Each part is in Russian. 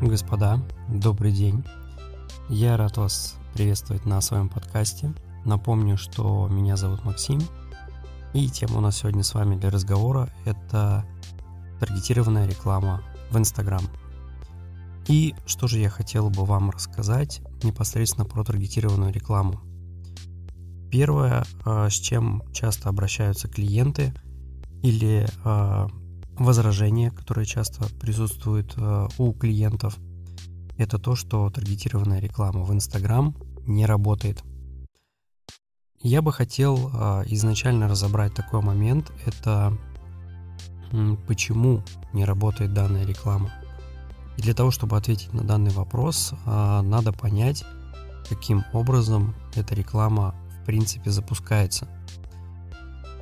Господа, добрый день. Я рад вас приветствовать на своем подкасте. Напомню, что меня зовут Максим, и тема у нас сегодня с вами для разговора – это таргетированная реклама в Инстаграм. И что же я хотел бы вам рассказать непосредственно про таргетированную рекламу. Первое, а, с чем часто обращаются клиенты или возражения, которые часто присутствуют а, у клиентов, это то, что таргетированная реклама в Инстаграм не работает. Я бы хотел изначально разобрать такой момент, это почему не работает данная реклама. И для того, чтобы ответить на данный вопрос, надо понять, каким образом эта реклама принципе запускается.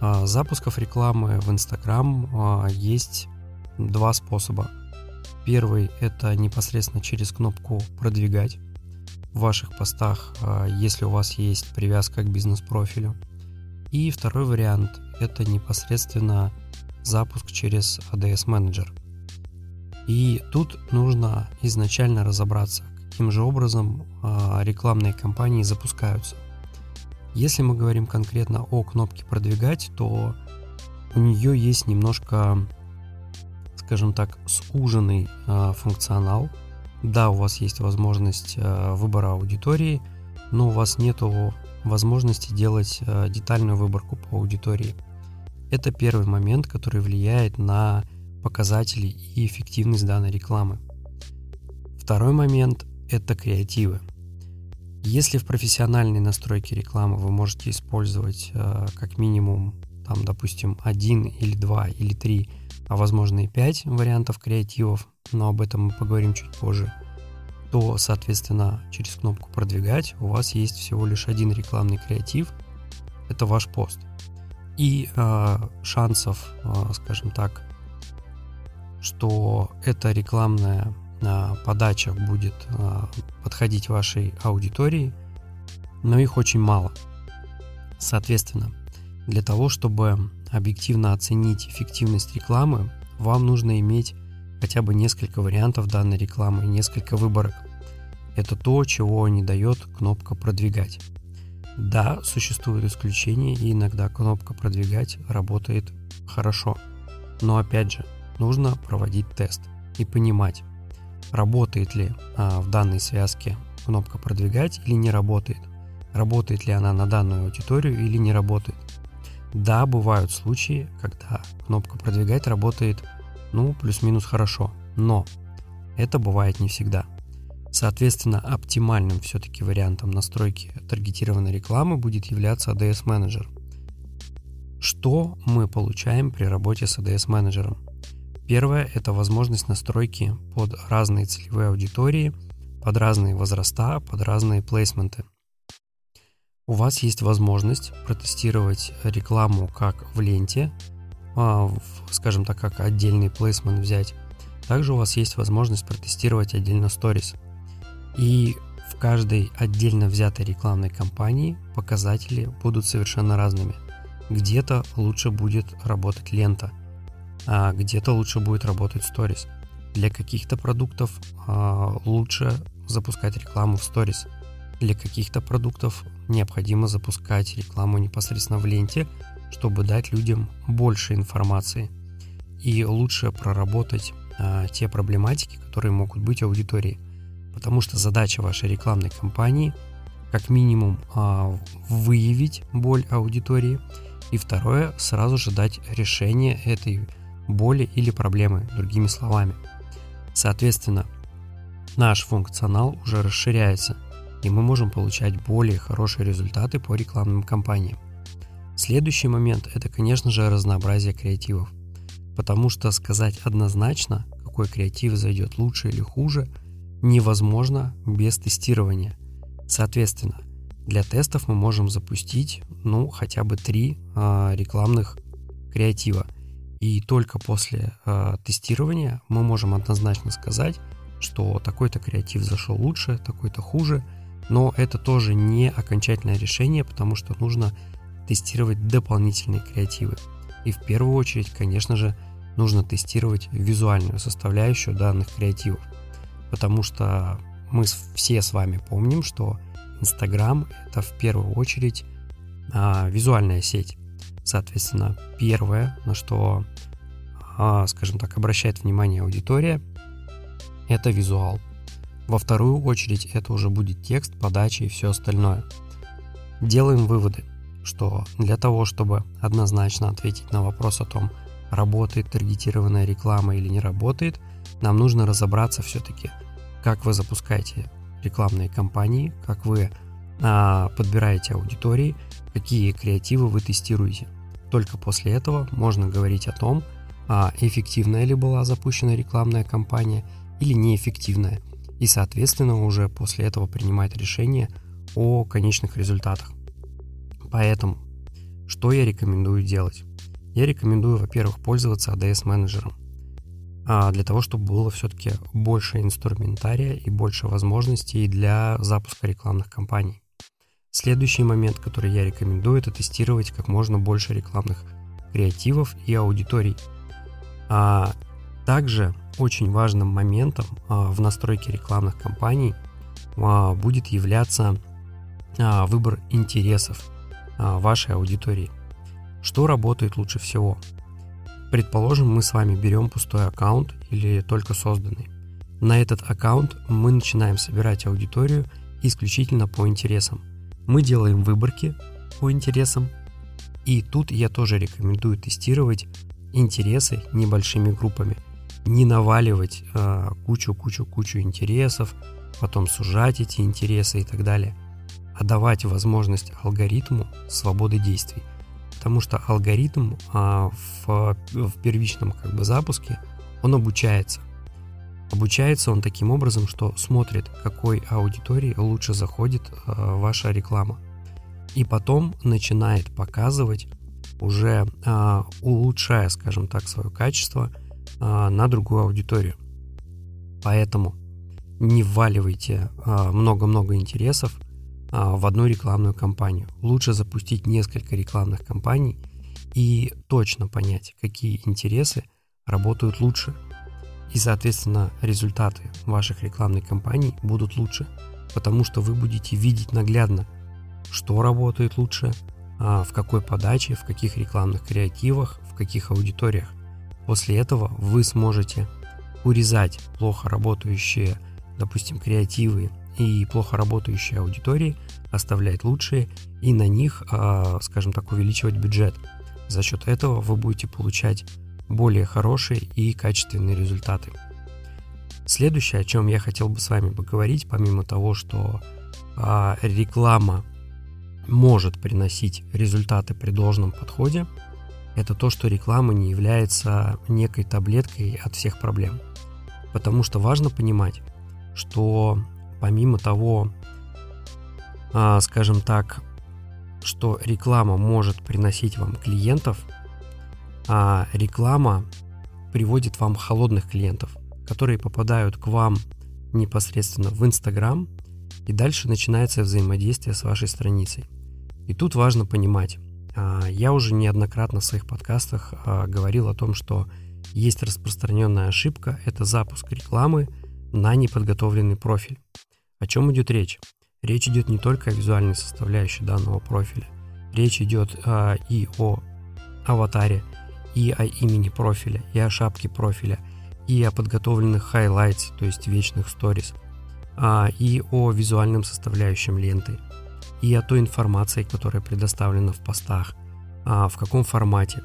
А, запусков рекламы в Инстаграм а, есть два способа. Первый – это непосредственно через кнопку «Продвигать» в ваших постах, а, если у вас есть привязка к бизнес-профилю. И второй вариант – это непосредственно запуск через ADS Manager. И тут нужно изначально разобраться, каким же образом рекламные кампании запускаются. Если мы говорим конкретно о кнопке «Продвигать», то у нее есть немножко, скажем так, суженный э, функционал. Да, у вас есть возможность э, выбора аудитории, но у вас нет возможности делать э, детальную выборку по аудитории. Это первый момент, который влияет на показатели и эффективность данной рекламы. Второй момент – это креативы. Если в профессиональной настройке рекламы вы можете использовать э, как минимум, там, допустим, один или два или три, а возможно и пять вариантов креативов, но об этом мы поговорим чуть позже, то, соответственно, через кнопку «Продвигать» у вас есть всего лишь один рекламный креатив, это ваш пост. И э, шансов, э, скажем так, что эта рекламная подача будет а, подходить вашей аудитории, но их очень мало. Соответственно, для того, чтобы объективно оценить эффективность рекламы, вам нужно иметь хотя бы несколько вариантов данной рекламы, несколько выборок. Это то, чего не дает кнопка «Продвигать». Да, существуют исключения, и иногда кнопка «Продвигать» работает хорошо. Но опять же, нужно проводить тест и понимать, работает ли а, в данной связке кнопка продвигать или не работает, работает ли она на данную аудиторию или не работает. Да, бывают случаи, когда кнопка продвигать работает, ну, плюс-минус хорошо, но это бывает не всегда. Соответственно, оптимальным все-таки вариантом настройки таргетированной рекламы будет являться ADS Manager. Что мы получаем при работе с ADS менеджером? Первое – это возможность настройки под разные целевые аудитории, под разные возраста, под разные плейсменты. У вас есть возможность протестировать рекламу как в ленте, а, скажем так, как отдельный плейсмент взять. Также у вас есть возможность протестировать отдельно сторис. И в каждой отдельно взятой рекламной кампании показатели будут совершенно разными. Где-то лучше будет работать лента – а где-то лучше будет работать Stories. Для каких-то продуктов а, лучше запускать рекламу в Stories. Для каких-то продуктов необходимо запускать рекламу непосредственно в ленте, чтобы дать людям больше информации и лучше проработать а, те проблематики, которые могут быть у аудитории. Потому что задача вашей рекламной кампании как минимум а, выявить боль аудитории, и второе, сразу же дать решение этой боли или проблемы, другими словами. Соответственно, наш функционал уже расширяется, и мы можем получать более хорошие результаты по рекламным кампаниям. Следующий момент – это, конечно же, разнообразие креативов. Потому что сказать однозначно, какой креатив зайдет лучше или хуже, невозможно без тестирования. Соответственно, для тестов мы можем запустить, ну, хотя бы три э, рекламных креатива. И только после э, тестирования мы можем однозначно сказать, что такой-то креатив зашел лучше, такой-то хуже. Но это тоже не окончательное решение, потому что нужно тестировать дополнительные креативы. И в первую очередь, конечно же, нужно тестировать визуальную составляющую данных креативов. потому что мы все с вами помним, что Инстаграм это в первую очередь а, визуальная сеть. Соответственно, первое, на что, а, скажем так, обращает внимание аудитория, это визуал. Во вторую очередь это уже будет текст, подача и все остальное. Делаем выводы, что для того, чтобы однозначно ответить на вопрос о том, работает таргетированная реклама или не работает, нам нужно разобраться все-таки, как вы запускаете рекламные кампании, как вы подбираете аудитории, какие креативы вы тестируете. Только после этого можно говорить о том, а эффективная ли была запущена рекламная кампания или неэффективная, и, соответственно, уже после этого принимать решение о конечных результатах. Поэтому, что я рекомендую делать? Я рекомендую, во-первых, пользоваться ADS менеджером а для того, чтобы было все-таки больше инструментария и больше возможностей для запуска рекламных кампаний. Следующий момент, который я рекомендую, это тестировать как можно больше рекламных креативов и аудиторий. А также очень важным моментом а, в настройке рекламных кампаний а, будет являться а, выбор интересов а, вашей аудитории. Что работает лучше всего? Предположим, мы с вами берем пустой аккаунт или только созданный. На этот аккаунт мы начинаем собирать аудиторию исключительно по интересам. Мы делаем выборки по интересам, и тут я тоже рекомендую тестировать интересы небольшими группами. Не наваливать кучу-кучу-кучу интересов, потом сужать эти интересы и так далее, а давать возможность алгоритму свободы действий – потому что алгоритм а, в, в первичном как бы запуске он обучается. Обучается он таким образом, что смотрит, какой аудитории лучше заходит а, ваша реклама. И потом начинает показывать, уже а, улучшая, скажем так, свое качество а, на другую аудиторию. Поэтому не вваливайте а, много-много интересов, в одну рекламную кампанию. Лучше запустить несколько рекламных кампаний и точно понять, какие интересы работают лучше. И, соответственно, результаты ваших рекламных кампаний будут лучше, потому что вы будете видеть наглядно, что работает лучше, а, в какой подаче, в каких рекламных креативах, в каких аудиториях. После этого вы сможете урезать плохо работающие, допустим, креативы и плохо работающие аудитории оставлять лучшие и на них, а, скажем так, увеличивать бюджет. За счет этого вы будете получать более хорошие и качественные результаты. Следующее, о чем я хотел бы с вами поговорить, помимо того, что а, реклама может приносить результаты при должном подходе, это то, что реклама не является некой таблеткой от всех проблем. Потому что важно понимать, что помимо того, а, скажем так, что реклама может приносить вам клиентов, а реклама приводит вам холодных клиентов, которые попадают к вам непосредственно в Инстаграм, и дальше начинается взаимодействие с вашей страницей. И тут важно понимать, а, я уже неоднократно в своих подкастах а, говорил о том, что есть распространенная ошибка, это запуск рекламы на неподготовленный профиль. О чем идет речь? Речь идет не только о визуальной составляющей данного профиля. Речь идет а, и о аватаре, и о имени профиля, и о шапке профиля, и о подготовленных highlights, то есть вечных stories, а, и о визуальном составляющем ленты, и о той информации, которая предоставлена в постах, а, в каком формате.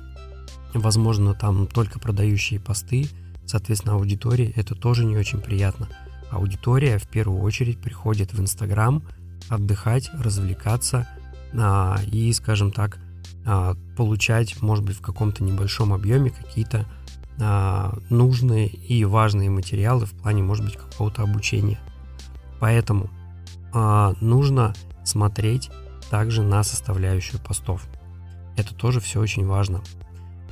Возможно, там только продающие посты, соответственно, аудитории это тоже не очень приятно – аудитория в первую очередь приходит в Инстаграм отдыхать, развлекаться а, и, скажем так, получать, может быть, в каком-то небольшом объеме какие-то а, нужные и важные материалы в плане, может быть, какого-то обучения. Поэтому а, нужно смотреть также на составляющую постов. Это тоже все очень важно.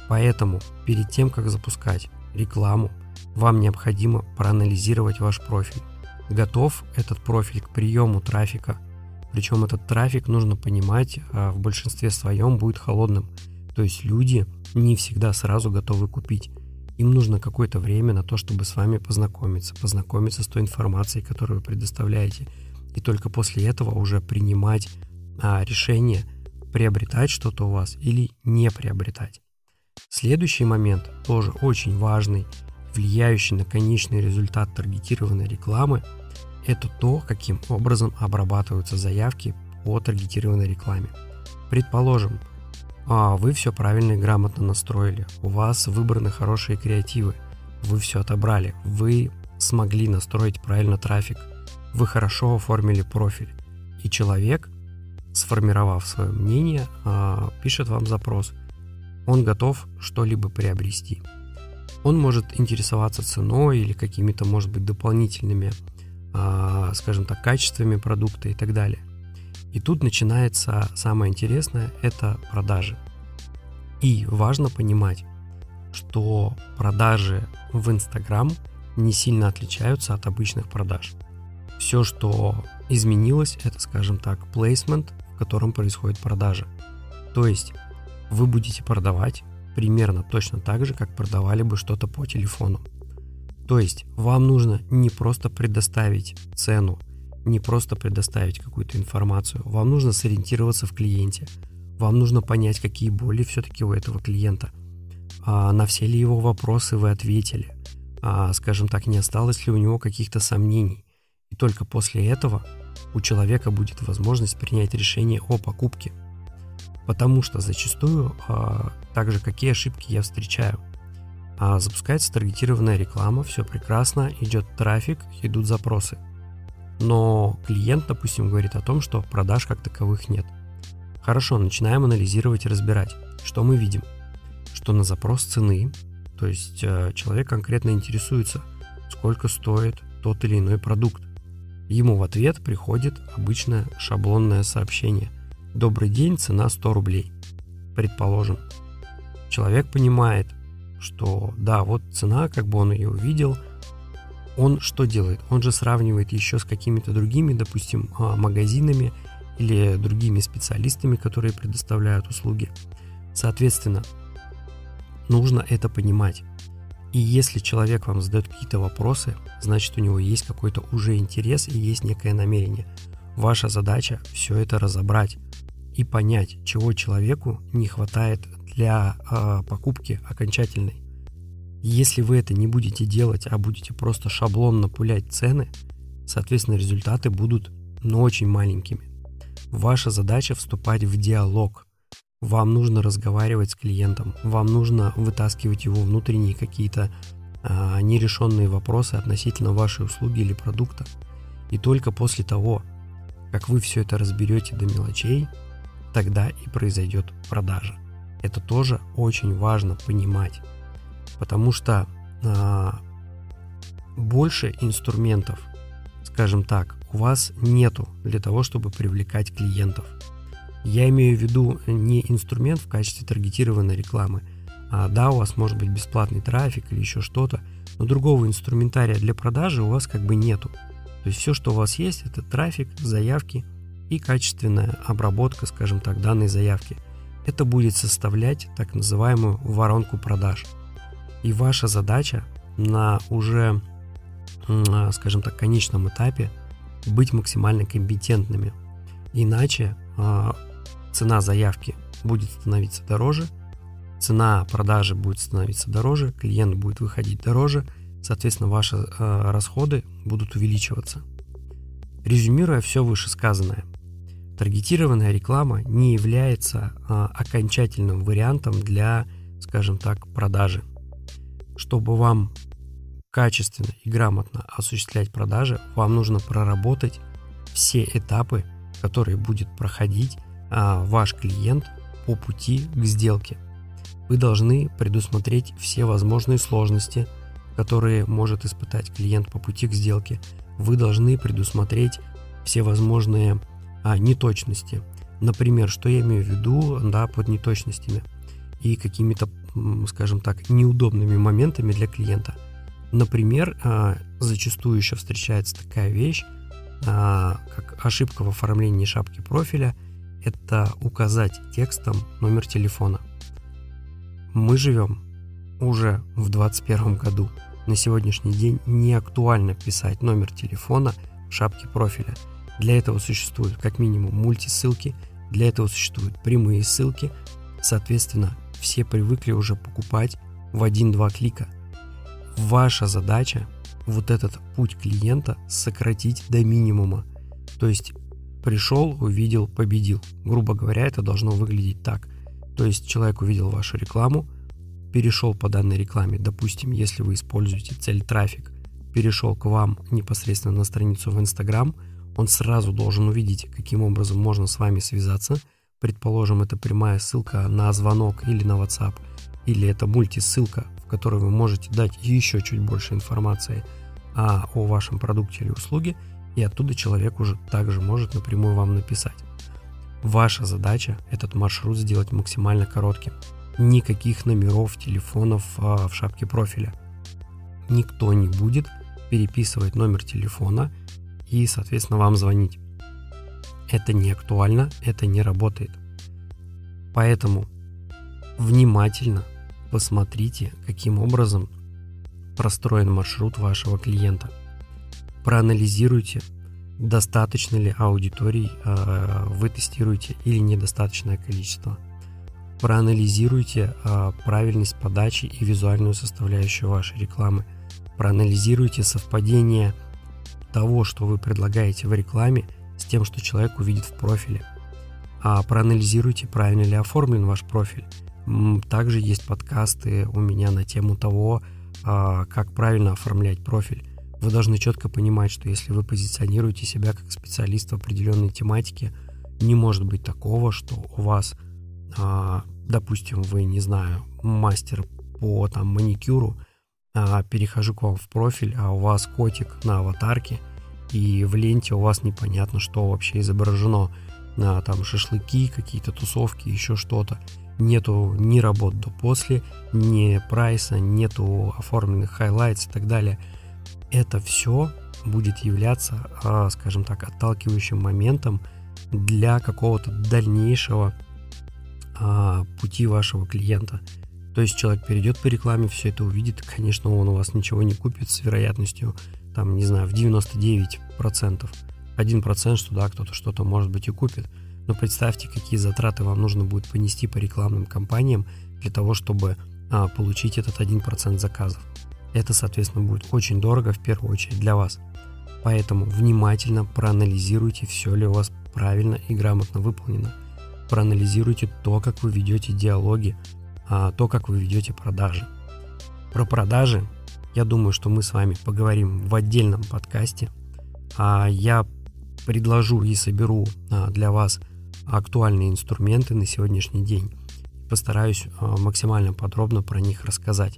Поэтому перед тем, как запускать рекламу, вам необходимо проанализировать ваш профиль. Готов этот профиль к приему трафика. Причем этот трафик, нужно понимать, а, в большинстве своем будет холодным. То есть люди не всегда сразу готовы купить. Им нужно какое-то время на то, чтобы с вами познакомиться, познакомиться с той информацией, которую вы предоставляете, и только после этого уже принимать а, решение приобретать что-то у вас или не приобретать. Следующий момент, тоже очень важный, влияющий на конечный результат таргетированной рекламы, это то, каким образом обрабатываются заявки по таргетированной рекламе. Предположим, а, вы все правильно и грамотно настроили, у вас выбраны хорошие креативы, вы все отобрали, вы смогли настроить правильно трафик, вы хорошо оформили профиль, и человек, сформировав свое мнение, а, пишет вам запрос. Он готов что-либо приобрести. Он может интересоваться ценой или какими-то, может быть, дополнительными, скажем так, качествами продукта и так далее. И тут начинается самое интересное – это продажи. И важно понимать, что продажи в Инстаграм не сильно отличаются от обычных продаж. Все, что изменилось, это, скажем так, плейсмент, в котором происходит продажа. То есть вы будете продавать примерно точно так же, как продавали бы что-то по телефону. То есть вам нужно не просто предоставить цену не просто предоставить какую-то информацию. Вам нужно сориентироваться в клиенте. Вам нужно понять, какие боли все-таки у этого клиента. А на все ли его вопросы вы ответили. А, скажем так, не осталось ли у него каких-то сомнений. И только после этого у человека будет возможность принять решение о покупке. Потому что зачастую, а, также какие ошибки я встречаю. А, запускается таргетированная реклама, все прекрасно, идет трафик, идут запросы – но клиент, допустим, говорит о том, что продаж как таковых нет. Хорошо, начинаем анализировать и разбирать. Что мы видим? Что на запрос цены, то есть э, человек конкретно интересуется, сколько стоит тот или иной продукт. Ему в ответ приходит обычное шаблонное сообщение. Добрый день, цена 100 рублей. Предположим. Человек понимает, что да, вот цена, как бы он ее увидел – он что делает? Он же сравнивает еще с какими-то другими, допустим, а, магазинами или другими специалистами, которые предоставляют услуги. Соответственно, нужно это понимать. И если человек вам задает какие-то вопросы, значит у него есть какой-то уже интерес и есть некое намерение. Ваша задача все это разобрать и понять, чего человеку не хватает для э, покупки окончательной. Если вы это не будете делать, а будете просто шаблонно пулять цены, соответственно, результаты будут, но очень маленькими. Ваша задача вступать в диалог. Вам нужно разговаривать с клиентом, вам нужно вытаскивать его внутренние какие-то а, нерешенные вопросы относительно вашей услуги или продукта. И только после того, как вы все это разберете до мелочей, тогда и произойдет продажа. Это тоже очень важно понимать потому что а, больше инструментов, скажем так, у вас нету для того, чтобы привлекать клиентов. Я имею в виду не инструмент в качестве таргетированной рекламы, а да, у вас может быть бесплатный трафик или еще что-то, но другого инструментария для продажи у вас как бы нету. То есть все, что у вас есть, это трафик, заявки и качественная обработка, скажем так, данной заявки. Это будет составлять так называемую воронку продаж – и ваша задача на уже, а, скажем так, конечном этапе быть максимально компетентными. Иначе а, цена заявки будет становиться дороже, цена продажи будет становиться дороже, клиент будет выходить дороже, соответственно, ваши а, расходы будут увеличиваться. Резюмируя все вышесказанное, таргетированная реклама не является окончательным вариантом для, скажем так, продажи чтобы вам качественно и грамотно осуществлять продажи, вам нужно проработать все этапы, которые будет проходить а, ваш клиент по пути к сделке. Вы должны предусмотреть все возможные сложности, которые может испытать клиент по пути к сделке. Вы должны предусмотреть все возможные а, неточности. Например, что я имею в виду да, под неточностями и какими-то скажем так, неудобными моментами для клиента. Например, а, зачастую еще встречается такая вещь, а, как ошибка в оформлении шапки профиля, это указать текстом номер телефона. Мы живем уже в 2021 году на сегодняшний день не актуально писать номер телефона в шапке профиля. Для этого существуют как минимум мультисылки, для этого существуют прямые ссылки. Соответственно, все привыкли уже покупать в один-два клика. Ваша задача вот этот путь клиента сократить до минимума. То есть пришел, увидел, победил. Грубо говоря, это должно выглядеть так. То есть человек увидел вашу рекламу, перешел по данной рекламе, допустим, если вы используете цель трафик, перешел к вам непосредственно на страницу в Instagram, он сразу должен увидеть, каким образом можно с вами связаться. Предположим, это прямая ссылка на звонок или на WhatsApp, или это мультисылка, в которой вы можете дать еще чуть больше информации о, о вашем продукте или услуге, и оттуда человек уже также может напрямую вам написать. Ваша задача этот маршрут сделать максимально коротким. Никаких номеров телефонов а, в шапке профиля. Никто не будет переписывать номер телефона и, соответственно, вам звонить. Это не актуально, это не работает. Поэтому внимательно посмотрите, каким образом простроен маршрут вашего клиента. Проанализируйте, достаточно ли аудиторий э, вы тестируете или недостаточное количество. Проанализируйте э, правильность подачи и визуальную составляющую вашей рекламы. Проанализируйте совпадение того, что вы предлагаете в рекламе, с тем, что человек увидит в профиле. А проанализируйте, правильно ли оформлен ваш профиль. Также есть подкасты у меня на тему того, а, как правильно оформлять профиль. Вы должны четко понимать, что если вы позиционируете себя как специалист в определенной тематике, не может быть такого, что у вас, а, допустим, вы, не знаю, мастер по там маникюру, а, перехожу к вам в профиль, а у вас котик на аватарке, и в ленте у вас непонятно, что вообще изображено. На там шашлыки, какие-то тусовки, еще что-то нету ни работ до после, ни прайса, нету оформленных highlights и так далее. Это все будет являться, а, скажем так, отталкивающим моментом для какого-то дальнейшего а, пути вашего клиента. То есть человек перейдет по рекламе, все это увидит, конечно, он у вас ничего не купит с вероятностью, там, не знаю, в 99%. 1% что да, кто-то что-то может быть и купит. Но представьте, какие затраты вам нужно будет понести по рекламным кампаниям для того, чтобы а, получить этот 1% заказов. Это, соответственно, будет очень дорого в первую очередь для вас. Поэтому внимательно проанализируйте, все ли у вас правильно и грамотно выполнено. Проанализируйте то, как вы ведете диалоги, а, то, как вы ведете продажи. Про продажи я думаю, что мы с вами поговорим в отдельном подкасте. А я предложу и соберу а, для вас актуальные инструменты на сегодняшний день. Постараюсь а, максимально подробно про них рассказать.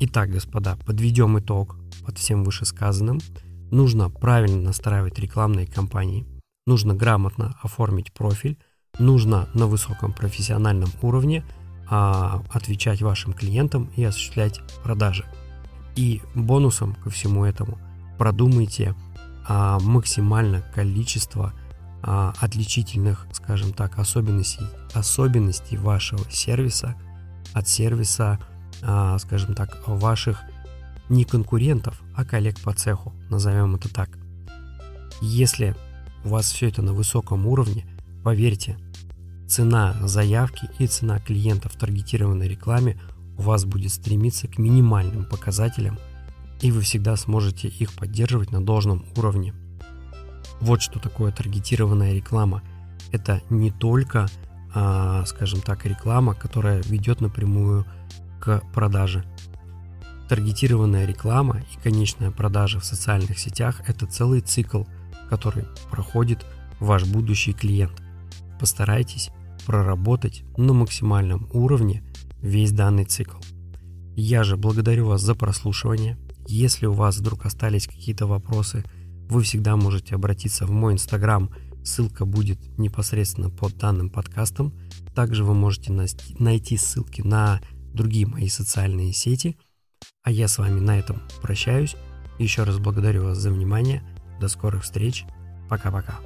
Итак, господа, подведем итог под всем вышесказанным. Нужно правильно настраивать рекламные кампании, нужно грамотно оформить профиль, нужно на высоком профессиональном уровне отвечать вашим клиентам и осуществлять продажи. И бонусом ко всему этому продумайте а, максимально количество а, отличительных, скажем так, особенностей, особенностей вашего сервиса от сервиса, а, скажем так, ваших не конкурентов, а коллег по цеху, назовем это так. Если у вас все это на высоком уровне, поверьте, цена заявки и цена клиента в таргетированной рекламе вас будет стремиться к минимальным показателям, и вы всегда сможете их поддерживать на должном уровне. Вот что такое таргетированная реклама. Это не только, а, скажем так, реклама, которая ведет напрямую к продаже. Таргетированная реклама и конечная продажа в социальных сетях – это целый цикл, который проходит ваш будущий клиент. Постарайтесь проработать на максимальном уровне весь данный цикл. Я же благодарю вас за прослушивание. Если у вас вдруг остались какие-то вопросы – вы всегда можете обратиться в мой инстаграм, ссылка будет непосредственно под данным подкастом. Также вы можете найти ссылки на другие мои социальные сети. А я с вами на этом прощаюсь. Еще раз благодарю вас за внимание. До скорых встреч. Пока-пока.